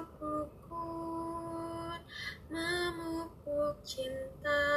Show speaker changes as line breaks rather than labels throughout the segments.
memupuk memukul cinta.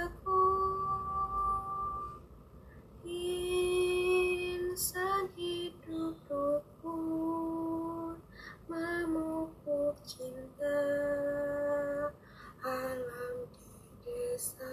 rasaku insan hidup rukun memupuk cinta alam di desa.